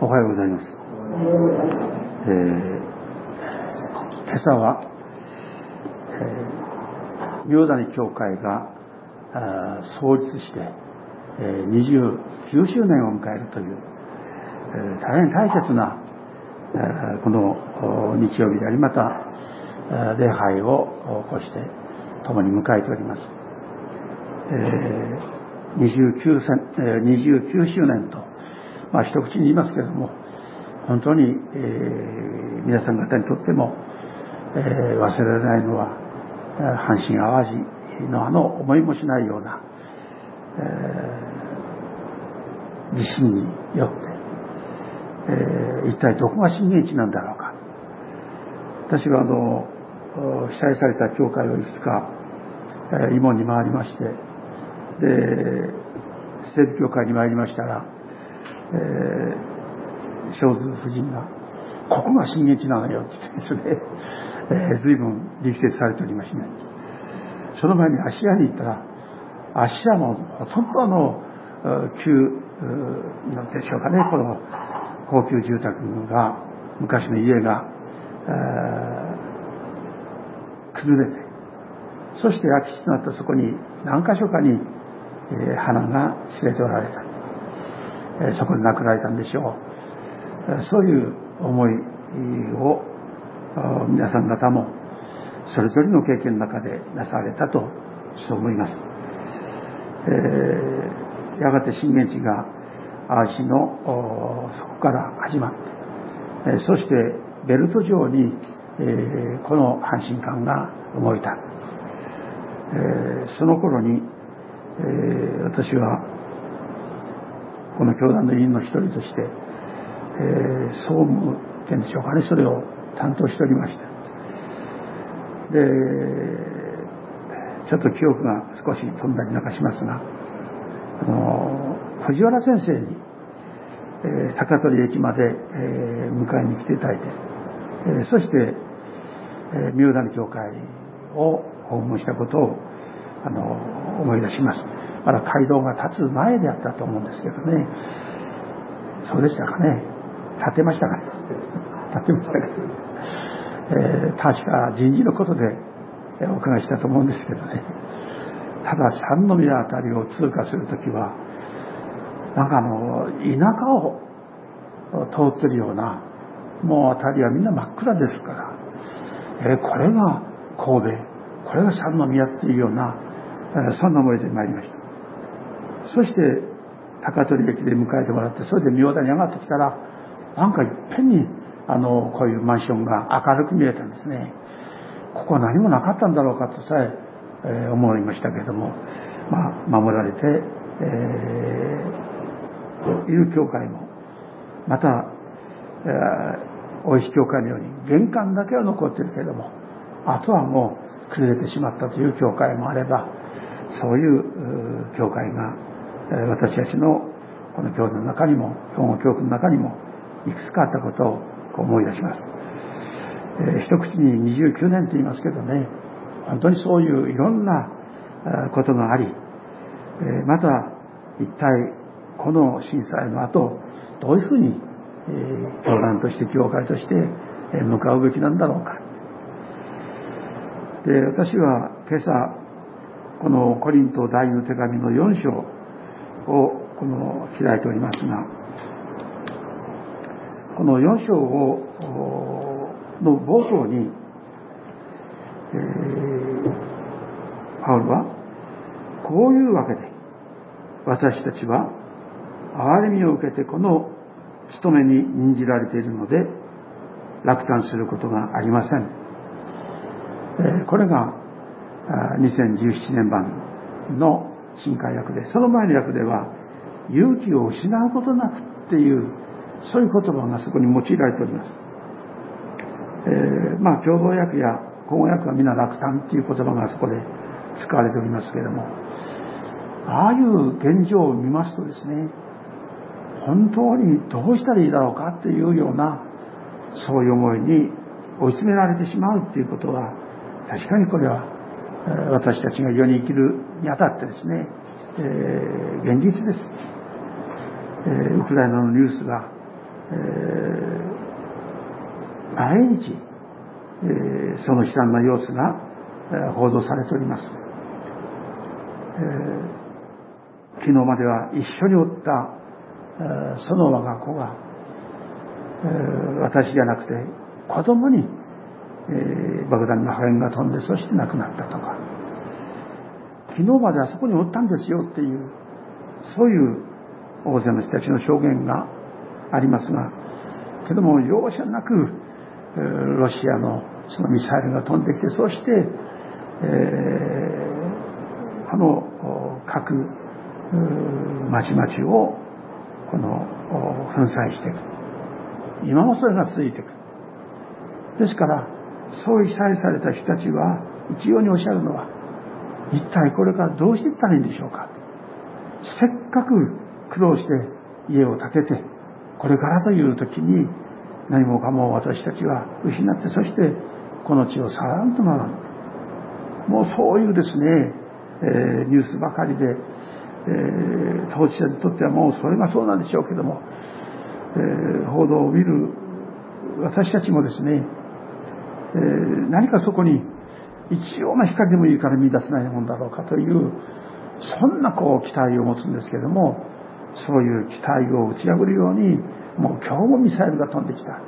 おはようございます。えー、今朝は、えー、明谷教会が創立して、えー、29周年を迎えるという、えー、大変大切な、えー、この日曜日であり、また、礼拝を起こして共に迎えております。えー、29, 29周年とまあ、一口に言いますけれども、本当に、えー、皆さん方にとっても、えー、忘れられないのは、阪神・淡路のあの思いもしないような、えー、地震によって、えー、一体どこが震源地なんだろうか。私はあの、被災された教会をいくつか、えー、慰問に回りまして、で、西部教会に参りましたら、えー、小津夫人が、ここが震源地なのよって言ってですね、えー、随分力説されておりましてね。その前に芦屋に行ったら、芦屋もほとんどの旧、なんでしょうかね、この高級住宅が、昔の家が、崩れて、そして空き地となったそこに何箇所かに、えー、花が連れておられた。そこで亡くなられたんでしょう。そういう思いを皆さん方もそれぞれの経験の中でなされたとそう思います。えー、やがて震源地が淡路のそこから始まって、そしてベルト上に、えこの阪神間が動いた。えその頃に、え私はこの教団の委員の一人として、えー、総務ってんでしょうかね、それを担当しておりました。で、ちょっと記憶が少し飛んだりなんかしますが、あの、藤原先生に、えー、高取駅まで、えー、迎えに来ていただいて、えー、そして、えー、三浦の教会を訪問したことを、あの、思い出します。まだ街道が立つ前であったと思うんですけどね。そうでしたかね。立てましたかね。立てましたか、えー、確か人事のことでお伺いしたと思うんですけどね。ただ三宮あたりを通過するときは、なんかあの、田舎を通ってるような、もう辺りはみんな真っ暗ですから、えー、これが神戸、これが三宮っていうような、そんな思いで参りました。そして高取駅で迎えてもらってそれで明田に上がってきたらなんかいっぺんにあのこういうマンションが明るく見えたんですね。ここは何もなかったんだろうかとさええー、思いましたけれどもまあ守られて、えー、いる教会もまた、えー、大石教会のように玄関だけは残ってるけれどもあとはもう崩れてしまったという教会もあればそういう教会が私たちのこの教団の中にも、今日の教訓の中にも、いくつかあったことを思い出します。えー、一口に29年と言いますけどね、本当にそういういろんなことがあり、えー、また一体この震災の後、どういうふうに、えー、教団として教会として向かうべきなんだろうか。で、私は今朝、このコリント第二の手紙の4章、をこの開いておりますが、この4章をの冒頭に、えー、パウルは、こういうわけで、私たちは、憐れみを受けてこの務めに任じられているので、落胆することがありません。えー、これが、2017年版の新海訳で、その前の訳では、勇気を失うことなくっていう、そういう言葉がそこに用いられております。えー、まあ、共同訳や口語訳は皆落胆っていう言葉がそこで使われておりますけれども、ああいう現状を見ますとですね、本当にどうしたらいいだろうかっていうような、そういう思いに追い詰められてしまうっていうことは、確かにこれは私たちが世に生きるにあたってですね、えー、現実です、えー、ウクライナのニュースが、えー、毎日、えー、その悲惨な様子が、えー、報道されております、え昨日までは一緒におった、えその我が子が、え私じゃなくて子供に、え爆弾の破片が飛んでそして亡くなったとか。昨日まであそこにおったんですよっていうそういう大勢の人たちの証言がありますがけども容赦なくロシアのそのミサイルが飛んできてそして、えー、この各町々をこの粉砕していく今もそれが続いていく。ですからそう被災された人たちは一様におっしゃるのは一体これからどうしていったらいいんでしょうか？せっかく苦労して家を建ててこれからという時に何もかも私たちは失ってそしてこの地をさらんとならんもうそういうですね、えー、ニュースばかりで、えー、当事者にとってはもうそれがそうなんでしょうけども、えー、報道を見る私たちもですね、え、何かそこに一応な光でもいいから見出せないもんだろうかというそんなこう期待を持つんですけどもそういう期待を打ち破るようにもう今日もミサイルが飛んできた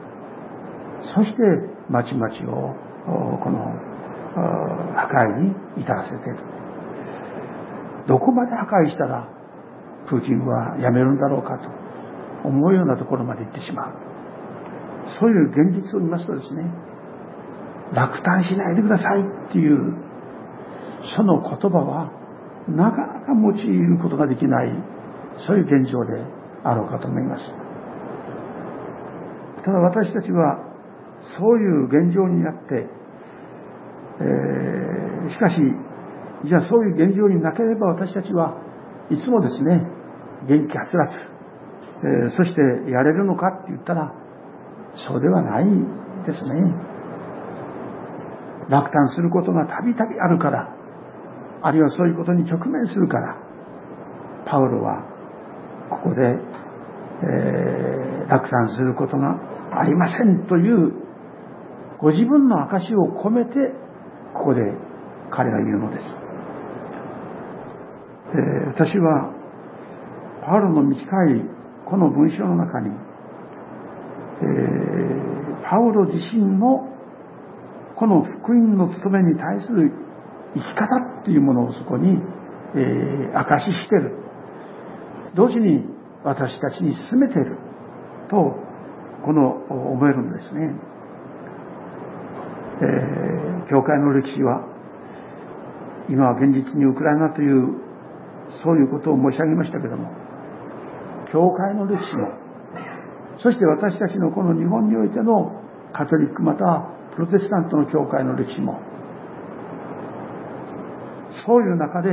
そして町々をこの破壊に至らせている。どこまで破壊したらプーチンはやめるんだろうかと思うようなところまで行ってしまう。そういう現実を見ますとですね落胆しないでくださいっていうその言葉はなかなか用いることができないそういう現状であろうかと思います。ただ私たちはそういう現状になって、えー、しかしじゃあそういう現状になければ私たちはいつもですね元気はつらつ、えー、そしてやれるのかって言ったらそうではないですね。落胆することがたびたびあるからあるいはそういうことに直面するからパウロはここで、えー、落胆することがありませんというご自分の証を込めてここで彼が言うのです、えー、私はパウロの短いこの文章の中に、えー、パウロ自身のこの福音の務めに対する生き方っていうものをそこに、えー、証ししてる。同時に私たちに進めているとこの思えるんですね、えー、教会の歴史は今は現実にウクライナというそういうことを申し上げましたけども教会の歴史もそして私たちのこの日本においてのカトリックまたはプロテスタントの教会の歴史もそういう中で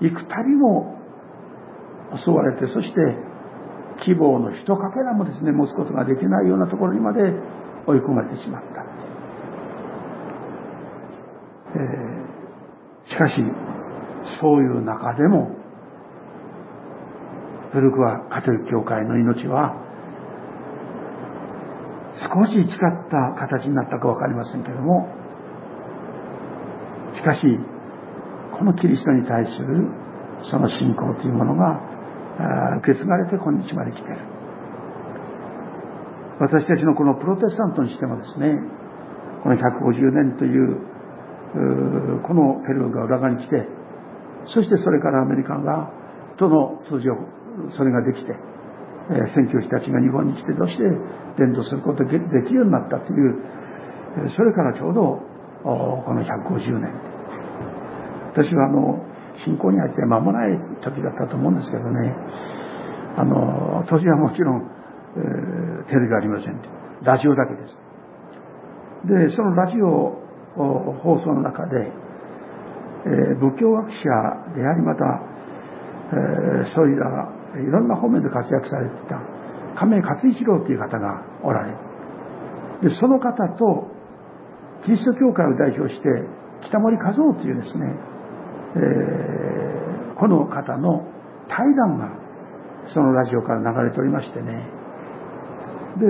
幾たびも襲われてそして希望の一かけらもですね持つことができないようなところにまで追い込まれてしまった、えー、しかしそういう中でも古くはカトリック教会の命は少し違った形になったか分かりませんけどもしかしこのキリストに対するその信仰というものが受け継がれて今日まで来ている。私たちのこのプロテスタントにしてもですねこの150年というこのペルーが裏側に来てそしてそれからアメリカがとの通常それができて選挙師たちが日本に来てどうして伝道することができるようになったというそれからちょうどこの150年。私はあの信仰に入って間もない時だったと思うんですけどね。あの当時はもちろん、えー、テレビありませんラジオだけです。でそのラジオ放送の中で、えー、仏教学者でありまた、えー、そういういろんな方面で活躍されていた。亀井勝一郎という方がおられるでその方とキリスト教会を代表して北森和夫というですね、えー、この方の対談がそのラジオから流れておりましてね。で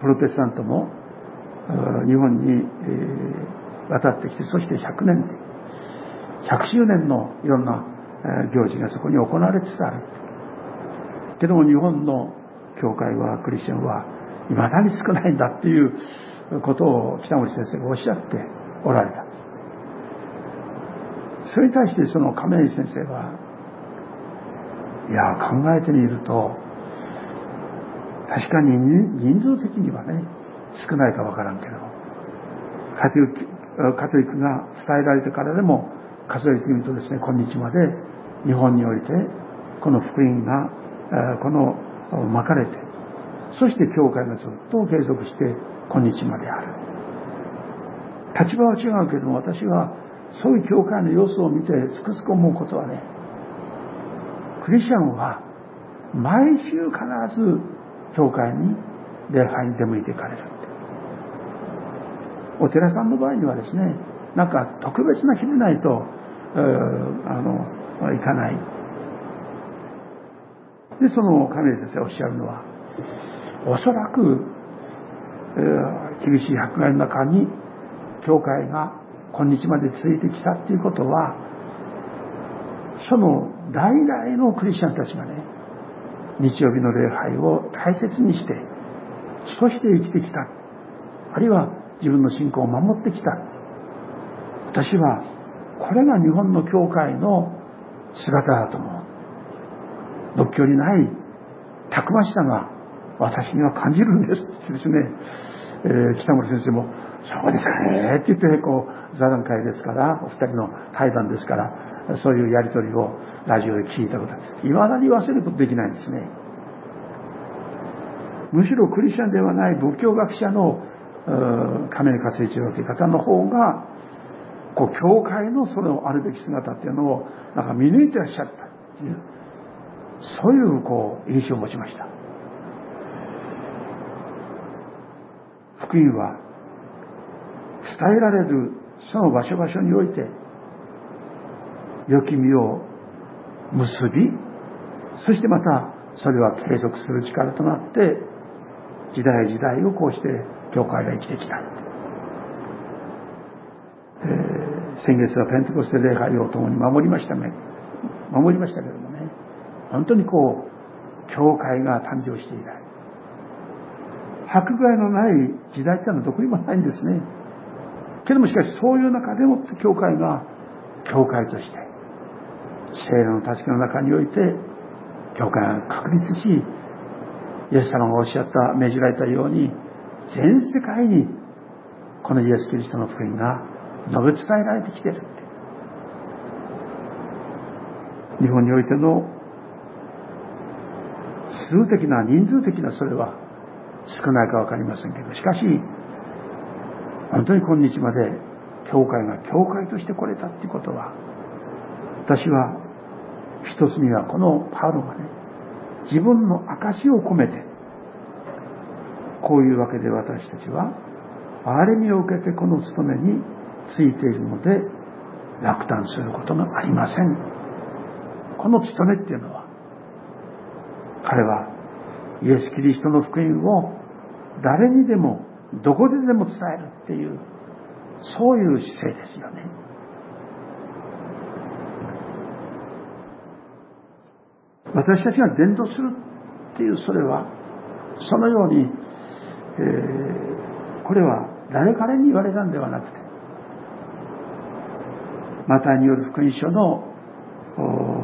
プロテスタントも日本に渡ってきてそして100年100周年のいろんな行事がそこに行われつつあるけども日本の教会はクリスチャンはいまだに少ないんだっていうことを北森先生がおっしゃっておられた。それに対してその亀井先生はいや考えてみると確かに人数的にはね少ないかわからんけどカトリックが伝えられてからでも数えてみるとですね今日まで日本においてこの福音がこの巻かれてそして教会がずっと継続して今日まである。立場は違うけども私はそういう教会の様子を見てつくづく思うことはねクリスチャンは毎週必ず教会に礼拝に出向いていかれるお寺さんの場合にはですねなんか特別な日でないと、えー、あの行かない。でその亀井先生おっしゃるのはおそらく、えー、厳しい。迫害の中に教会が今日まで続い。てきたってい。うことはその代々のクリスチャンたちがね日曜日の礼拝を大切にしてそして生きてきたあるい。は自分の信仰を守ってきた私はこれが日本の教会の姿と思う。仏教にないたくましさが私には感じるんですってですね、えー、北森先生もそうですかねって言ってこう座談会ですからお二人の対談ですからそういうやり取りをラジオで聞いたこといまだに忘れることできないんですね。むしろクリスチャンではない仏教学者の亀井勝一郎という方の方がこう教会のそのあるべき姿っていうのをなんか見抜いてらっしゃったっていうそういうこう印象を持ちました。福音は伝えられるその場所場所において良き実を結びそしてまたそれは継続する力となって時代時代をこうして教会が生きてきた、えー、先月はペンテコステ礼拝を共に守りましたね。守りましたけどもね。本当にこう教会が誕生して以来。迫害のない時代ってのはどこにもないんですね。けどもしかしそういう中でもって教会が教会として聖霊の助けの中において教会が確立しイエス様がおっしゃった命じられたように全世界にこのイエス・キリストの福音が述べ伝えられてきてるって。日本においての数的な人数的なそれは少ないか分かりませんけどしかし本当に今日まで教会が教会として来れたってことは私は一つにはこのパウロがね自分の証を込めてこういうわけで私たちは憐れみを受けてこの務めについているので落胆することがありません。この務めっていうのは彼はイエス・キリストの福音を誰にでもどこででも伝えるっていうそういう姿勢ですよね。私たちが伝道するっていうそれはそのように、えー、これは誰彼に言われたんではなくてマタイによる福音書の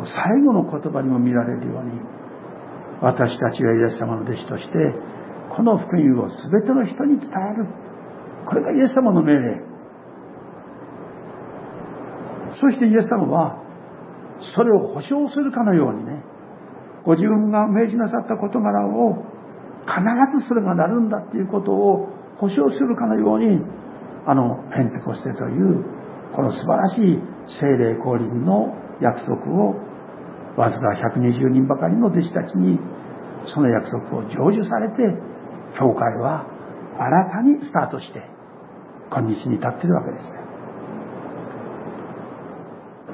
最後の言葉にも見られるように私たちがイエス様の弟子としてこの福音を全ての人に伝える。これがイエス様の命令。そしてイエス様はそれを保証するかのようにねご自分が命じなさった事柄を必ずそれがなるんだっていうことを保証するかのようにあのペンテコステというこの素晴らしい精霊降臨の約束をわずか120人ばかりの弟子たちにその約束を成就されて教会は新たにスタートして今日に至っているわけです。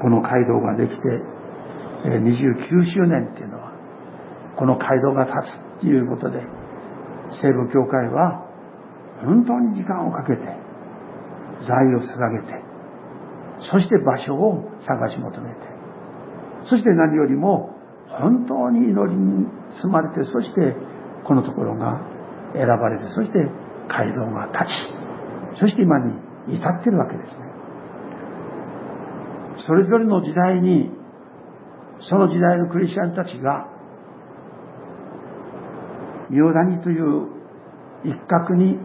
この街道ができて29周年っていうのはこの街道が立つっていうことで西部教会は本当に時間をかけて財を捧げてそして場所を探し求めて。そして何よりも本当に祈りに包まれてそしてこのところが選ばれてそして街道が立ちそして今に至ってるわけですね。それぞれの時代にその時代のクリスチャンたちが妙谷という一角に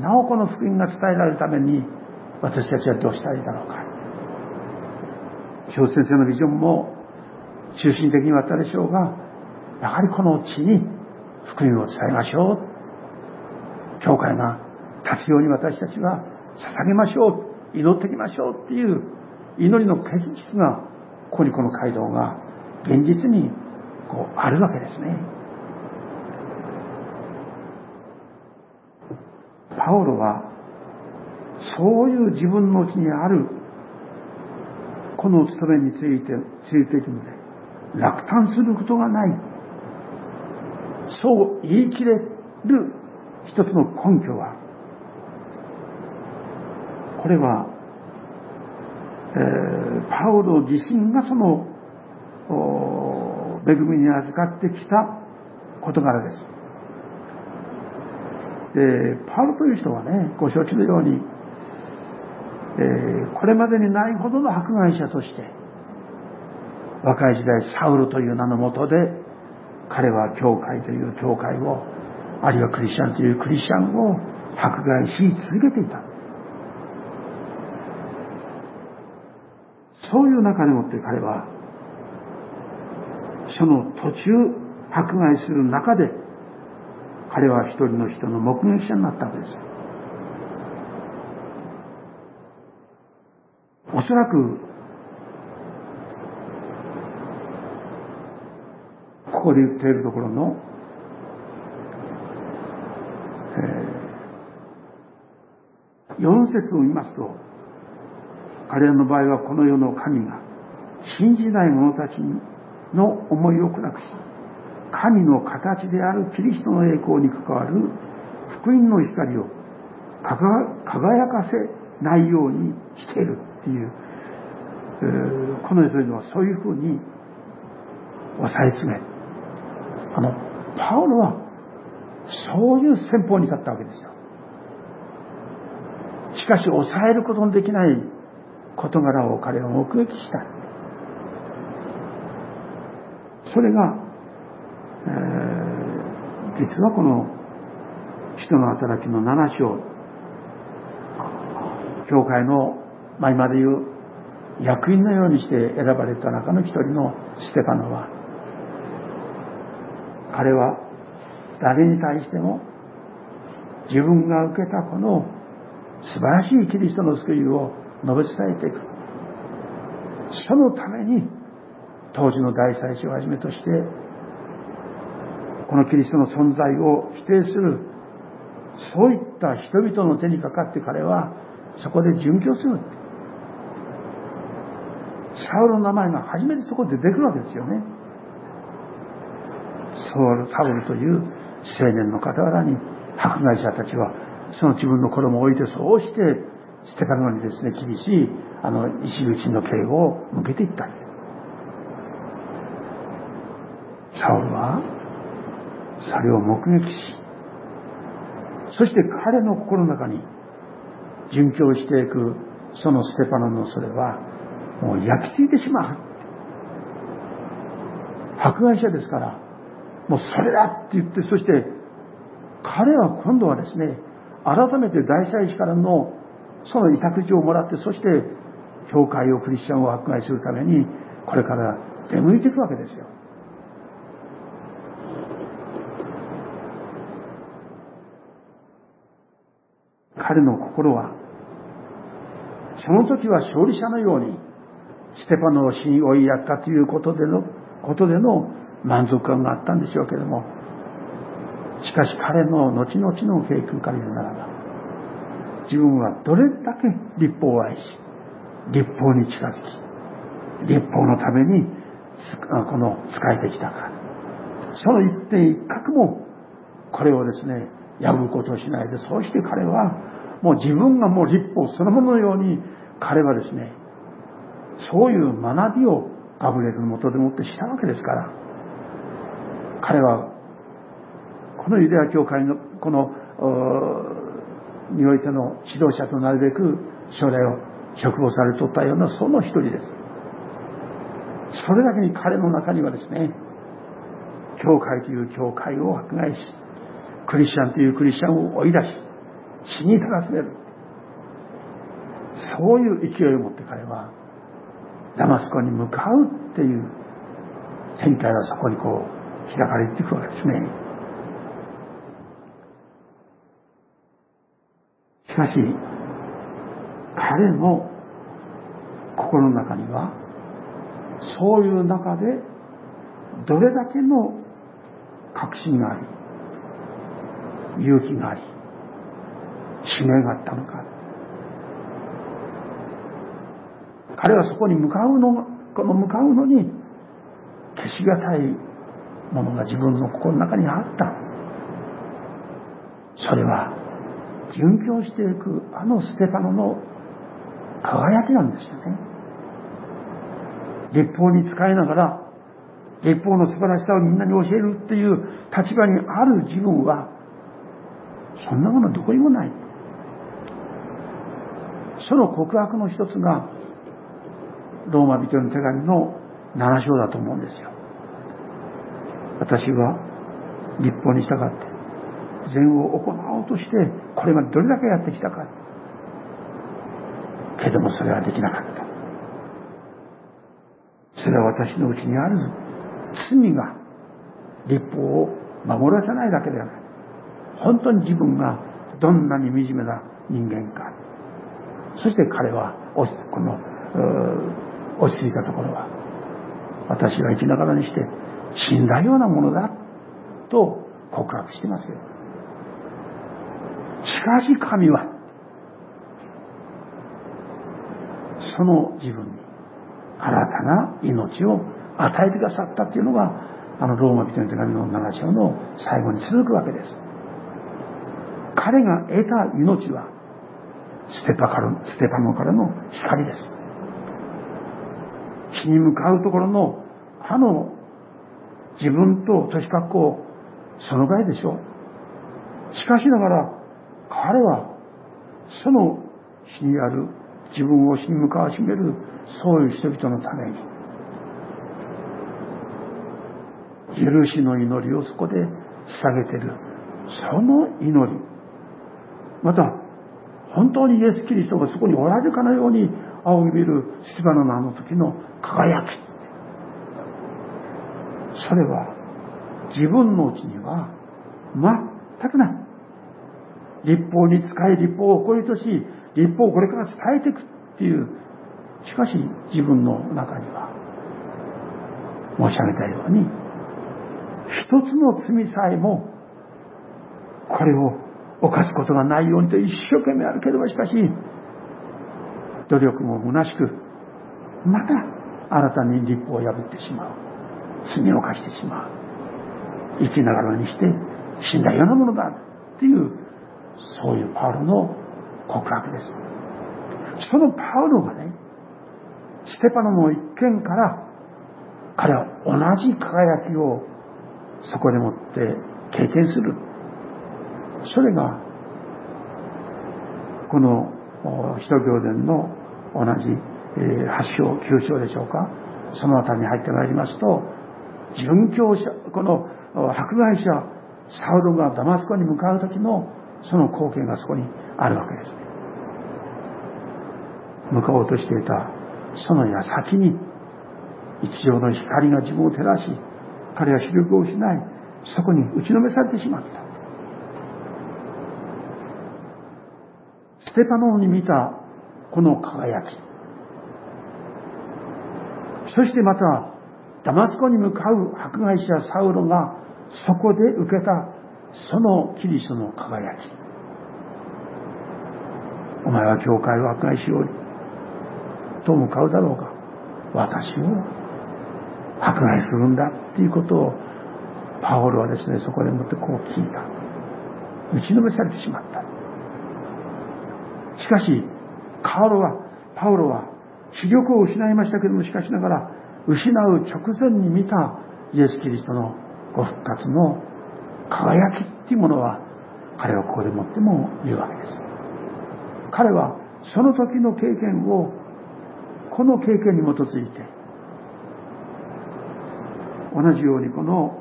なおこの福音が伝えられるために私たちはどうしたらいいだろうか。先生のビジョンも中心的にはあったでしょうがやはりこの地に福音を伝えましょう。教会が立つように私たちは捧げましょう。祈ってきましょうっていう祈りの結実がここにこの街道が現実にこうあるわけですね。パオロはそういう自分のうちにあるこの務めについてついているので落胆することがないそう言い切れる一つの根拠はこれは、えー、パウロ自身がその恵みに預かってきた事柄です。で、パウロという人はね、ご承知のように、え、これまでにないほどの迫害者として、若い時代サウルという名のもとで彼は教会という教会をあるいはクリスチャンというクリスチャンを迫害し続けていた。そういう中でもって彼はその途中迫害する中で彼は一人の人の目撃者になったわけです。おそらくここで言っているところの、えー、4節を見ますと、彼らの場合はこの世の神が信じない者たちの思いを暗くし、神の形であるキリストの栄光に関わる福音の光を輝かせないようにしている。っていう、えー、この世というのはそういうふうに押さえ詰めあの、パウロは、そういう戦法に立ったわけですよ。しかし、抑えることのできない事柄を彼は目撃した。それが、えー、実はこの、人の働きの7章、教会の、まあ、今で言う、役員のようにして選ばれた中の一人のステパノは、彼は誰に対しても自分が受けたこの素晴らしいキリストの救いを述べ伝えていく。そのために当時の大祭司をはじめとしてこのキリストの存在を否定するそういった人々の手にかかって彼はそこで殉教する。サウロの名前が初めてそこで出てくるわけですよね。ソウル・サウルという青年の傍らに迫害者たちはその自分の衣を置いてそうして捨てかのにですね厳しいあの石口の刑を向けていったサウルはそれを目撃しそして彼の心の中に殉教していくそのステパノのそれはもう焼き付いてしまう迫害者ですからもうそれだって言って、そして彼は今度はですね、改めて大祭司からのその委託状をもらって、そして教会をクリスチャンを迫害するために、これから出向いていくわけですよ。彼の心は、その時は勝利者のように、ステパノを死に追いやったということでの、ことでの満足感があったんでしょうけれども、しかし彼の後々の経験から言うならば、自分はどれだけ立法を愛し、立法に近づき、立法のために、この使えてきたか。その一点一角もこれをですね破ることをしないでそうして彼はもう自分がもう立法そのもののように彼はですねそういう学びをガブレルのもとでもってしたわけですから彼はこのユダヤ教会のこのにおいての指導者となるべく将来を嘱望されとったようなその一人です。それだけに彼の中にはですね、教会という教会を迫害し、クリスチャンというクリスチャンを追い出し、死に至らせる。そういう勢いを持って彼は、ダマスコに向かうっていう展開はそこにこう、開かれていくわけですね。しかし、彼の心の中には、そういう中で、どれだけの確信があり、勇気があり、使命があったのか。彼はそこに向かうの、この向かうのに、消しがたいものが自分の心の中にあった。それは、殉教していくあのステパノの輝きなんですよね。立法に使いながら、立法の素晴らしさをみんなに教えるっていう立場にある自分は、そんなものどこにもない。その告白の一つが、ローマ人の手紙の7章だと思うんですよ。私は立法に従って、善を行おうとして、これまでどれだけやってきたか。けどもそれはできなかった。それは私のうちにある罪が立法を守らせないだけではない。本当に自分がどんなに惨めな人間か。そして彼は、この、落ち着いたところは、私は生きながらにして死んだようなものだと告白してますよ。しかし神は、その自分に新たな命を与えてくださったっていうのが、あのローマ人の手紙の7章の最後に続くわけです。彼が得た命は、ステパからステパノからの光です。死に向かうところの、あの、自分と年格好、そのぐらいでしょう。しかしながら、彼は、その死にある自分を死に向かわしめる、そういう人々のために、許しの祈りをそこで捧げてる。その祈り。また、本当にイエス・キリストがそこにおられるかのように仰ぎ見るステバノのあの時の輝き。それは自分のうちには全くない。立法に使い立法を誇りとし、立法をこれから伝えていくっていう、しかし自分の中には、申し上げたように、一つの罪さえも、これを犯すことがないようにと一生懸命あるけども、しかし、努力も虚しく、また新たに立法を破ってしまう。罪を犯してしまう。生きながらにして死んだようなものだっていう、そういうパウロの告白です。そのパウロがね、ステパノの一件から、彼は同じ輝きをそこでもって経験する。それが、この使徒行伝の同じ8章、9章でしょうか。そのあたりに入ってまいりますと、殉教者、この迫害者、サウロがダマスコに向かう時のその光景がそこにあるわけです。向かおうとしていたその矢先に一条の光が自分を照らし、彼は視力を失い、そこに打ちのめされてしまった。ステパノに見たこの輝き。そしてまた、ダマスコに向かう迫害者サウロがそこで受けたそのキリストの輝き。お前は教会を迫害しようと向かうだろうか。私を迫害するんだっていうことをパオロはですねそこでもってこう聞いた打ちのめされてしまったしかしパオロはパオロは視力を失いましたけどもしかしながら失う直前に見たイエス・キリストのご復活の輝きっていうものは彼はここでもっても言うわけです。彼はその時の経験をこの経験に基づいて同じようにこの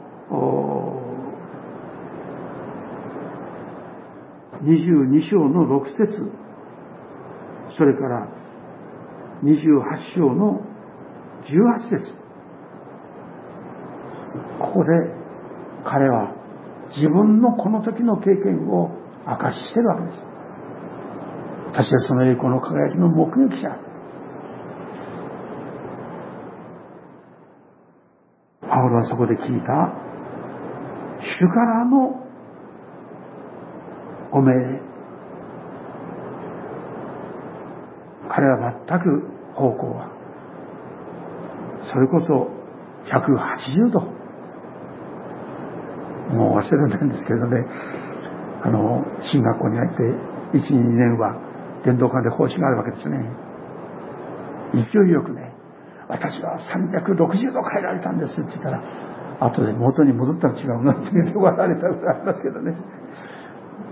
22章の6節それから28章の18節ここで彼は自分のこの時の経験を明かししてるわけです。私はその栄光の輝きの目撃者。パウロはそこで聞いた主からのご命令。彼は全く方向は、それこそ180度。もう忘れないんですけどね、あの、進学校に入って、1、2年は電動館で奉仕があるわけですね。勢いよくね、私は360度変えられたんですって言ったら、後で元に戻ったら違うなって言って笑われたことありますけどね。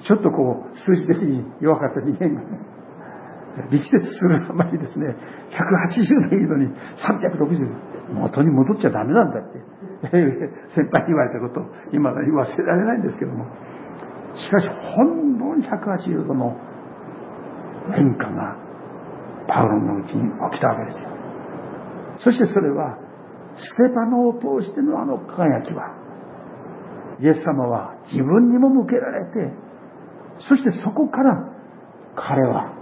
ちょっとこう、数字的に弱かった人間がね、力説するあまりですね、180でいいのに360、元に戻っちゃダメなんだって、先輩に言われたことを今だに忘れられないんですけども、しかし本当に180度の変化がパウロのうちに起きたわけですよ。そしてそれは、ステパノを通してのあの輝きは、イエス様は自分にも向けられて、そしてそこから彼は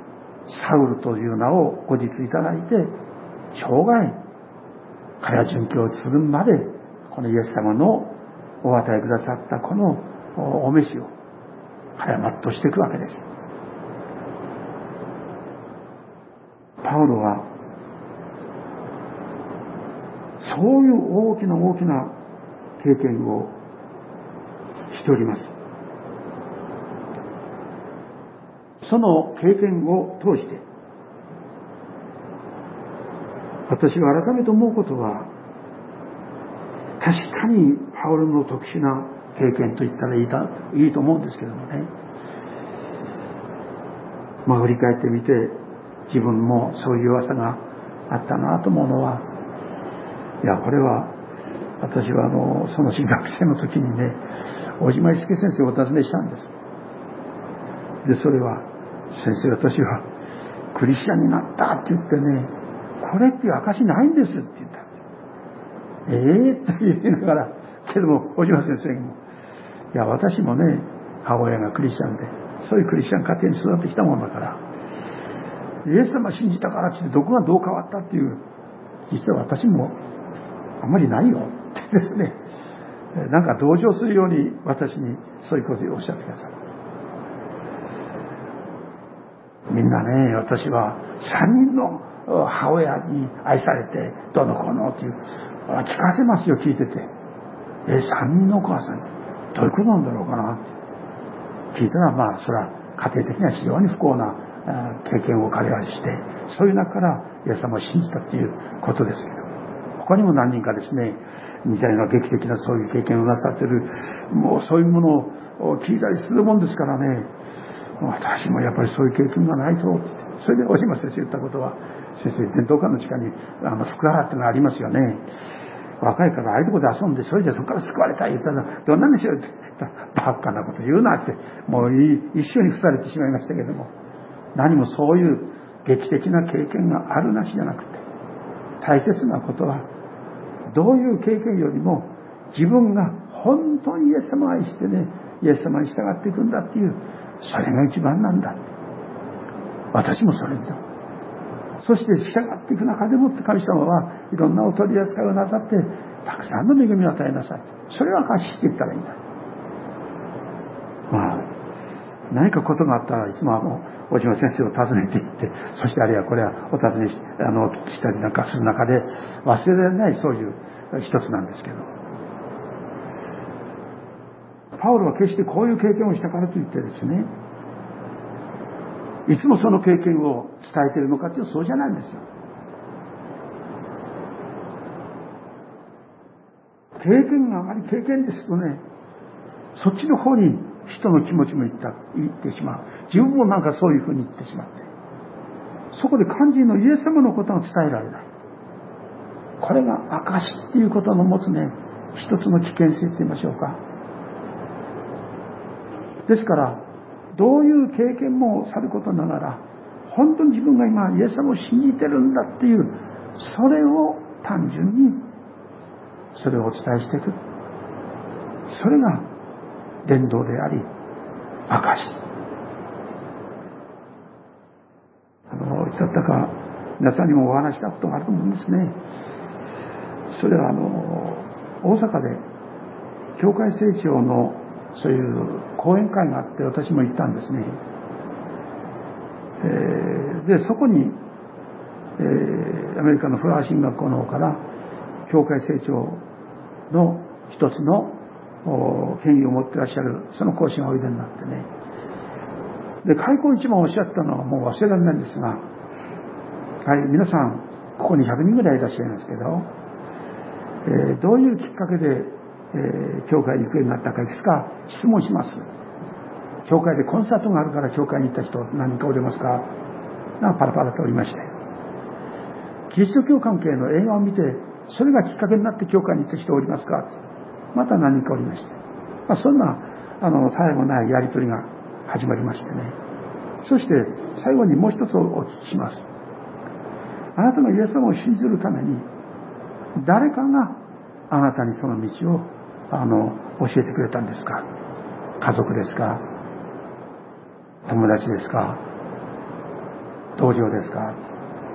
サウルという名を後日いただいて、生涯、彼は殉教するまで、このイエス様のお与えくださったこのお召しを、彼は全うしていくわけです。パウロは、そういう大きな大きな経験をしております。その経験を通して、私が改めて思うことは、確かにパウロの特殊な経験と言ったらいいだいいと思うんですけどもね。まあ振り返ってみて、自分もそういう噂があったなと思うのは、いや、これは、私はあの、その新学生の時にね、小島一介先生をお尋ねしたんです。で、それは、先生私はクリスチャンになったって言ってね、これっていう証ないんですって言ったんです。ええー、って言いながら、けども、小島先生も、いや、私もね、母親がクリスチャンで、そういうクリスチャン家庭に育ってきたもんだから、イエス様信じたからってどこがどう変わったっていう、実は私もあんまりないよってですね、なんか同情するように私にそういうことをおっしゃってください。みんなね、私は3人の母親に愛されて、どの子のっていう、聞かせますよ、聞いてて。え、3人のお母さん、どういうことなんだろうかなって。聞いたら、まあ、それは家庭的には非常に不幸な経験を彼らにして、そういう中からイエス様を信じたっていうことですけど、他にも何人かですね、似たような劇的なそういう経験をなさってる、もうそういうものを聞いたりするもんですからね、私もやっぱりそういう経験がないと、それで大島先生言ったことは、先生、伝統館の地下にあの福原ってのがありますよね。若いからああいうとこで遊んで、それじゃそこから救われたい言ったら、どんなんでしょうって言ったら、バカなこと言うなって、もう一緒に付されてしまいましたけども、何もそういう劇的な経験があるなしじゃなくて、大切なことは、どういう経験よりも、自分が本当にイエス様を愛してね、イエス様に従っていくんだっていう、それが一番なんだ。私もそれだ。そして従っていく中でもって神様はいろんなお取り扱いをなさって、たくさんの恵みを与えなさい。それを証ししていったらいいんだ。まあ、何かことがあったらいつもあの、大島先生を訪ねていって、そしてあるいはこれはお尋ねし、あの、お聞きしたりなんかする中で忘れられないそういう一つなんですけど。パウロは決してこういう経験をしたからといってですね、いつもその経験を伝えているのかというとそうじゃないんですよ。経験があまり経験ですとね、そっちの方に人の気持ちもいった、言ってしまう。自分もなんかそういうふうに言ってしまって。そこで肝心のイエス様のことが伝えられない。これが証っていうことの持つね、一つの危険性って言いましょうか。ですから、どういう経験もさることながら、本当に自分が今イエス様を信じてるんだっていう、それを単純に、それをお伝えしていく。それが伝道であり、証。あの、いつだったか、皆さんにもお話したことがあると思うんですね。それはあの、大阪で、教会成長のそういう講演会があって私も行ったんですね。えー、で、そこに、えー、アメリカのフラワー進学校の方から、教会成長の一つの権威を持ってらっしゃる、その講師がおいでになってね。で、開口一番おっしゃったのはもう忘れられないんですが、はい、皆さん、ここに100人ぐらいいらっしゃいますけど、えー、どういうきっかけでえー、教会に行くようになったかいくつか質問します。教会でコンサートがあるから教会に行った人何人かおりますか？なパラパラとおりまして。キリスト教関係の映画を見て、それがきっかけになって教会に行った人おりますか？また何人かおりまして。まあ、そんな、あの、絶えもないやりとりが始まりましてね。そして、最後にもう一つお聞きします。あなたのイエス様を信じるために、誰かがあなたにその道をあの、教えてくれたんですか？家族ですか？友達ですか？同僚ですか？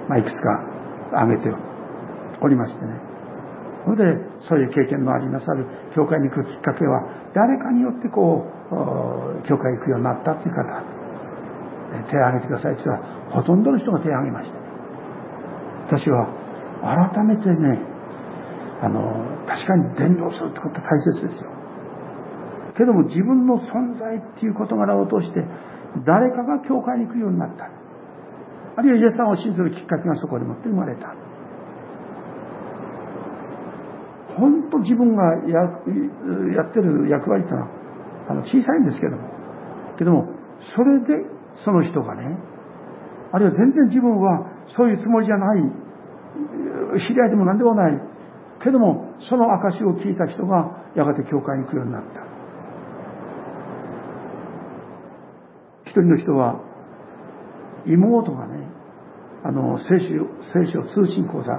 まあ、いくつか挙げておりましてね。それで、そういう経験のありなさる教会に行くきっかけは、誰かによってこう、教会行くようになったっていう方、手を挙げてくださいって言ったら、ほとんどの人が手を挙げました。私は、改めてね、あの、確かに伝道するってことは大切ですよ。けども自分の存在っていう事柄を通して誰かが教会に行くようになった。あるいはイエス様を信ずるきっかけがそこでもって生まれた。本当自分がややってる役割ってのはあの小さいんですけども。けども、それでその人がね、あるいは全然自分はそういうつもりじゃない、知り合いでも何でもない、けども、その証を聞いた人が、やがて教会に行くようになった。一人の人は、妹がね、あの、聖書、聖書通信講座、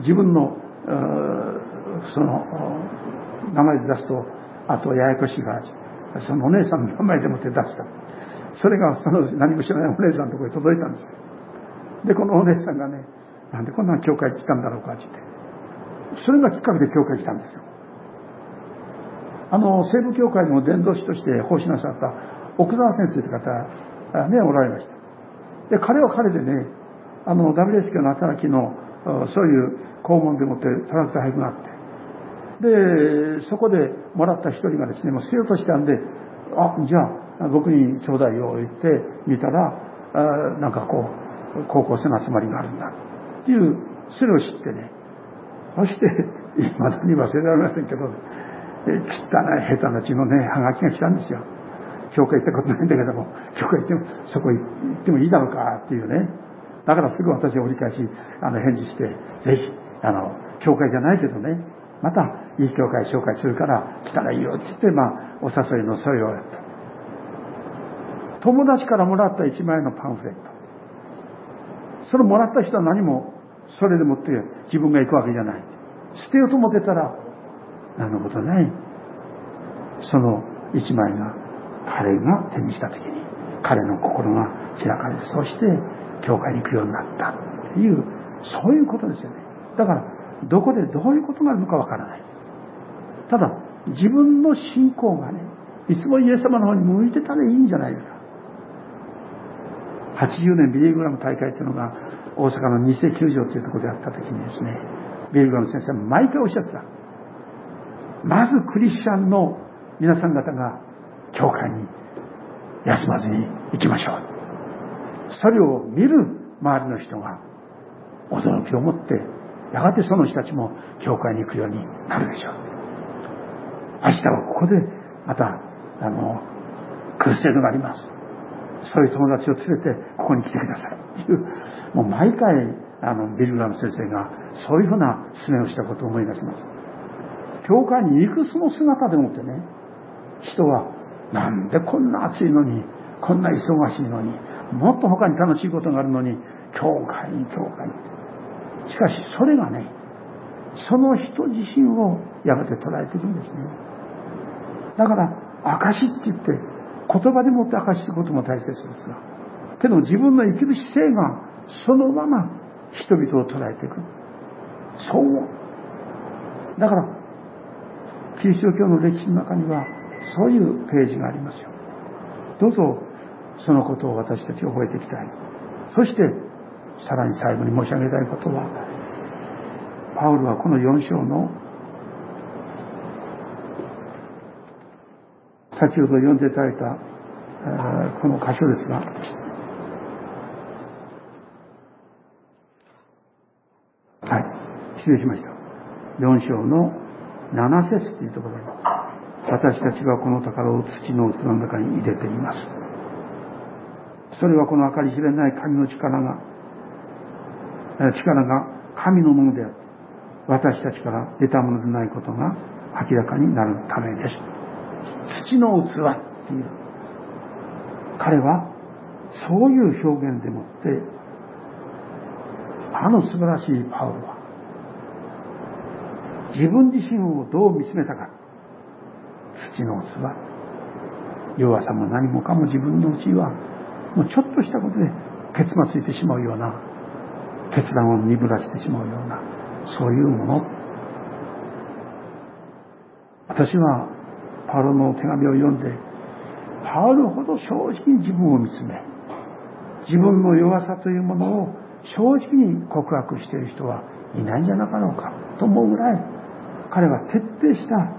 自分の、その、名前で出すと、あとややこしいが、そのお姉さんの名前でもって出した。それがその何も知らないお姉さんのところに届いたんですよ。で、このお姉さんがね、なんでこんな教会来たんだろうかって言って。それがきっかけで教会来たんですよ。あの、西部教会の伝道師として奉仕なさった奥沢先生という方、ね、おられました。で、彼は彼でね、あの、WS 教の働きの、そういう校門でもってトラクター配布があって、で、そこでもらった一人がですね、もう捨てようとしたんで、あ、じゃあ、僕にちょうだいよ、言って見たら、あなんかこう、高校生の集まりがあるんだ。っていう、それを知ってね、そして、いまだに忘れられませんけど、え汚い下手な血のね、はがきが来たんですよ。教会行ったことないんだけども、教会行っても、そこ行ってもいいだろうかっていうね。だからすぐ私は折り返し、あの、返事して、ぜひ、あの、教会じゃないけどね、また、いい教会紹介するから来たらいいよって言って、まあ、お誘いの添いをやった。友達からもらった1枚のパンフレット。それもらった人は何もそれでもって自分が行くわけじゃない。捨てようと思ってたら、何のことない。その一枚が彼が手にした時に、彼の心が開かれて、そして教会に行くようになったっていう、そういうことですよね。だから、どこでどういうことがあるのかわからない。ただ、自分の信仰がね、いつもイエス様の方に向いてたらいいんじゃないですか。80年ビリグラム大会っていうのが大阪の偽球場というところであった時にですね、ビルガの先生は毎回おっしゃってた。まずクリスチャンの皆さん方が教会に休まずに行きましょう。それを見る周りの人が驚きを持って、やがてその人たちも教会に行くようになるでしょう。明日はここでまた、あの、クルセードがあります。そういう友達を連れてここに来てください。っていう、もう毎回、あの、ビルラム先生がそういうふうな勧めをしたことを思い出します。教会に行くその姿でもってね、人は、なんでこんな暑いのに、こんな忙しいのに、もっと他に楽しいことがあるのに、教会に教会に。しかし、それがね、その人自身をやがて捉えていくんですね。だから、証って言って、言葉でもって証することも大切ですが、けど自分の生きる姿勢がそのまま人々を捉えていく。そう。だから、キリスト教の歴史の中には、そういうページがありますよ。どうぞ、そのことを私たち覚えていきたい。そして、さらに最後に申し上げたいことは、パウルはこの4章の先ほど読んでいただいたこの箇所ですが、はい、失礼しました。4章の7節というところに、私たちはこの宝を土の器の中に入れています。それはこの計り知れない神の力が、力が神のものであって、私たちから得たものでないことが明らかになるためです。土の器っていう。彼はそういう表現でもって、あの素晴らしいパウロは、自分自身をどう見つめたか。土の器。弱さも何もかも自分のうちは、もうちょっとしたことで結末ついてしまうような、決断を鈍らしてしまうような、そういうもの。私は、パウロの手紙を読んで、パウロほど正直に自分を見つめ、自分の弱さというものを正直に告白している人はいないんじゃなかろうかと思うぐらい、彼は徹底した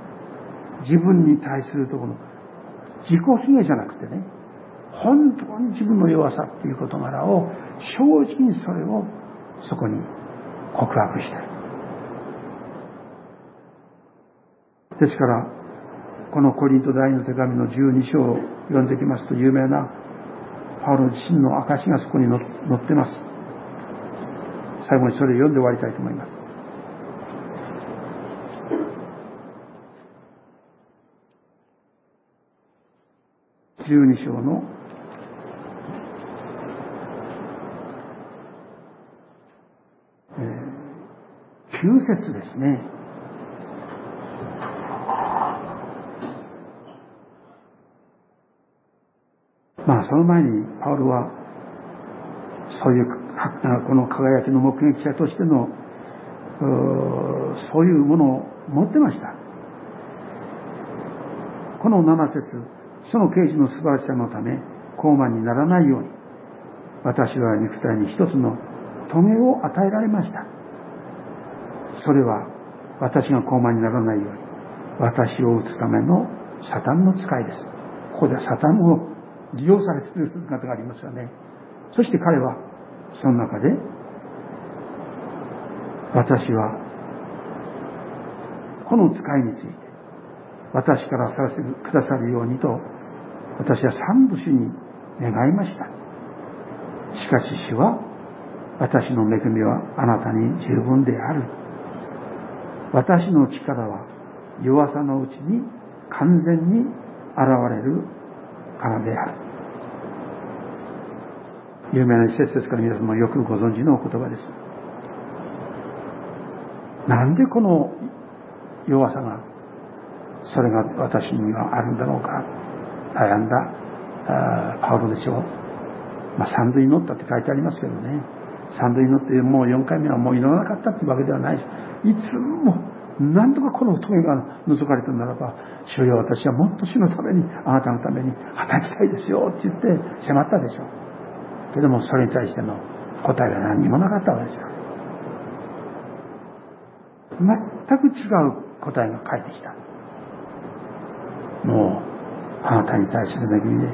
自分に対するところ、自己卑下じゃなくてね、本当に自分の弱さっていう事柄を正直にそれをそこに告白したい。ですから、このコリント第二の手紙の12章を読んできますと有名なパウロ自身の証がそこに載ってます。最後にそれを読んで終わりたいと思います。12章の9節ですね。まその前にパウロはそういうこの輝きの目撃者としてのそういうものを持ってました。この7節その刑事の素晴らしさのため高慢にならないように私は肉体に一つの棘を与えられました。それは私が高慢にならないように私を打つためのサタンの使いです。ここでサタンを利用されている姿がありますよね。そして彼は、その中で、私は、この使いについて、私からさせてくださるようにと、私は三部主に願いました。しかし主は、私の恵みはあなたに十分である。私の力は弱さのうちに完全に現れるからである。有名な一節ですから皆様よくご存知のお言葉です。なんでこの弱さが、それが私にはあるんだろうか。悩んだパウロでしょう。まあ、三塁乗ったって書いてありますけどね。三塁乗ってもう4回目はもう祈らなかったっていうわけではないし、いつも何とかこの棘が覗かれたならば、主よ私はもっと主のために、あなたのために働きたいですよって言って迫ったでしょう。けどもそれに対しての答えが何にもなかったわけですよ。全く違う答えが返ってきた。もうあなたに対する恵みで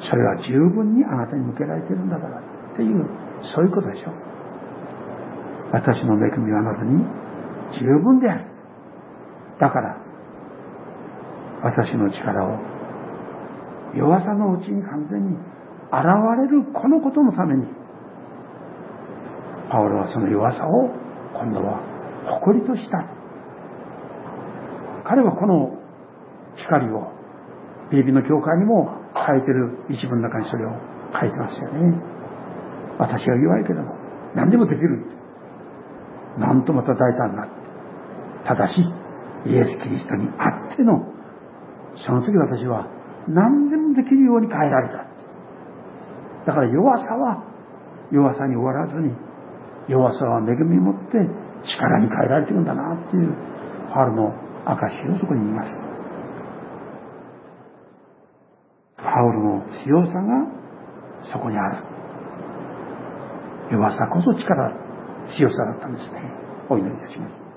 それは十分にあなたに向けられてるんだからっていうそういうことでしょう私の恵みはあなたに十分であるだから私の力を弱さのうちに完全に現れるこのことのためにパウロはその弱さを今度は誇りとした。彼はこの光をピリピの教会にも書いてる。一文の中にそれを書いてますよね。私は弱いけども何でもできる。なんとまた大胆なただしイエス・キリストにあってのその時私は何でもできるように変えられた。だから弱さは弱さに終わらずに弱さは恵みを持って力に変えられてるんだなっていうパウロの証をそこに見ます。パウロの強さがそこにある。弱さこそ力強さだったんですね。お祈りいたします。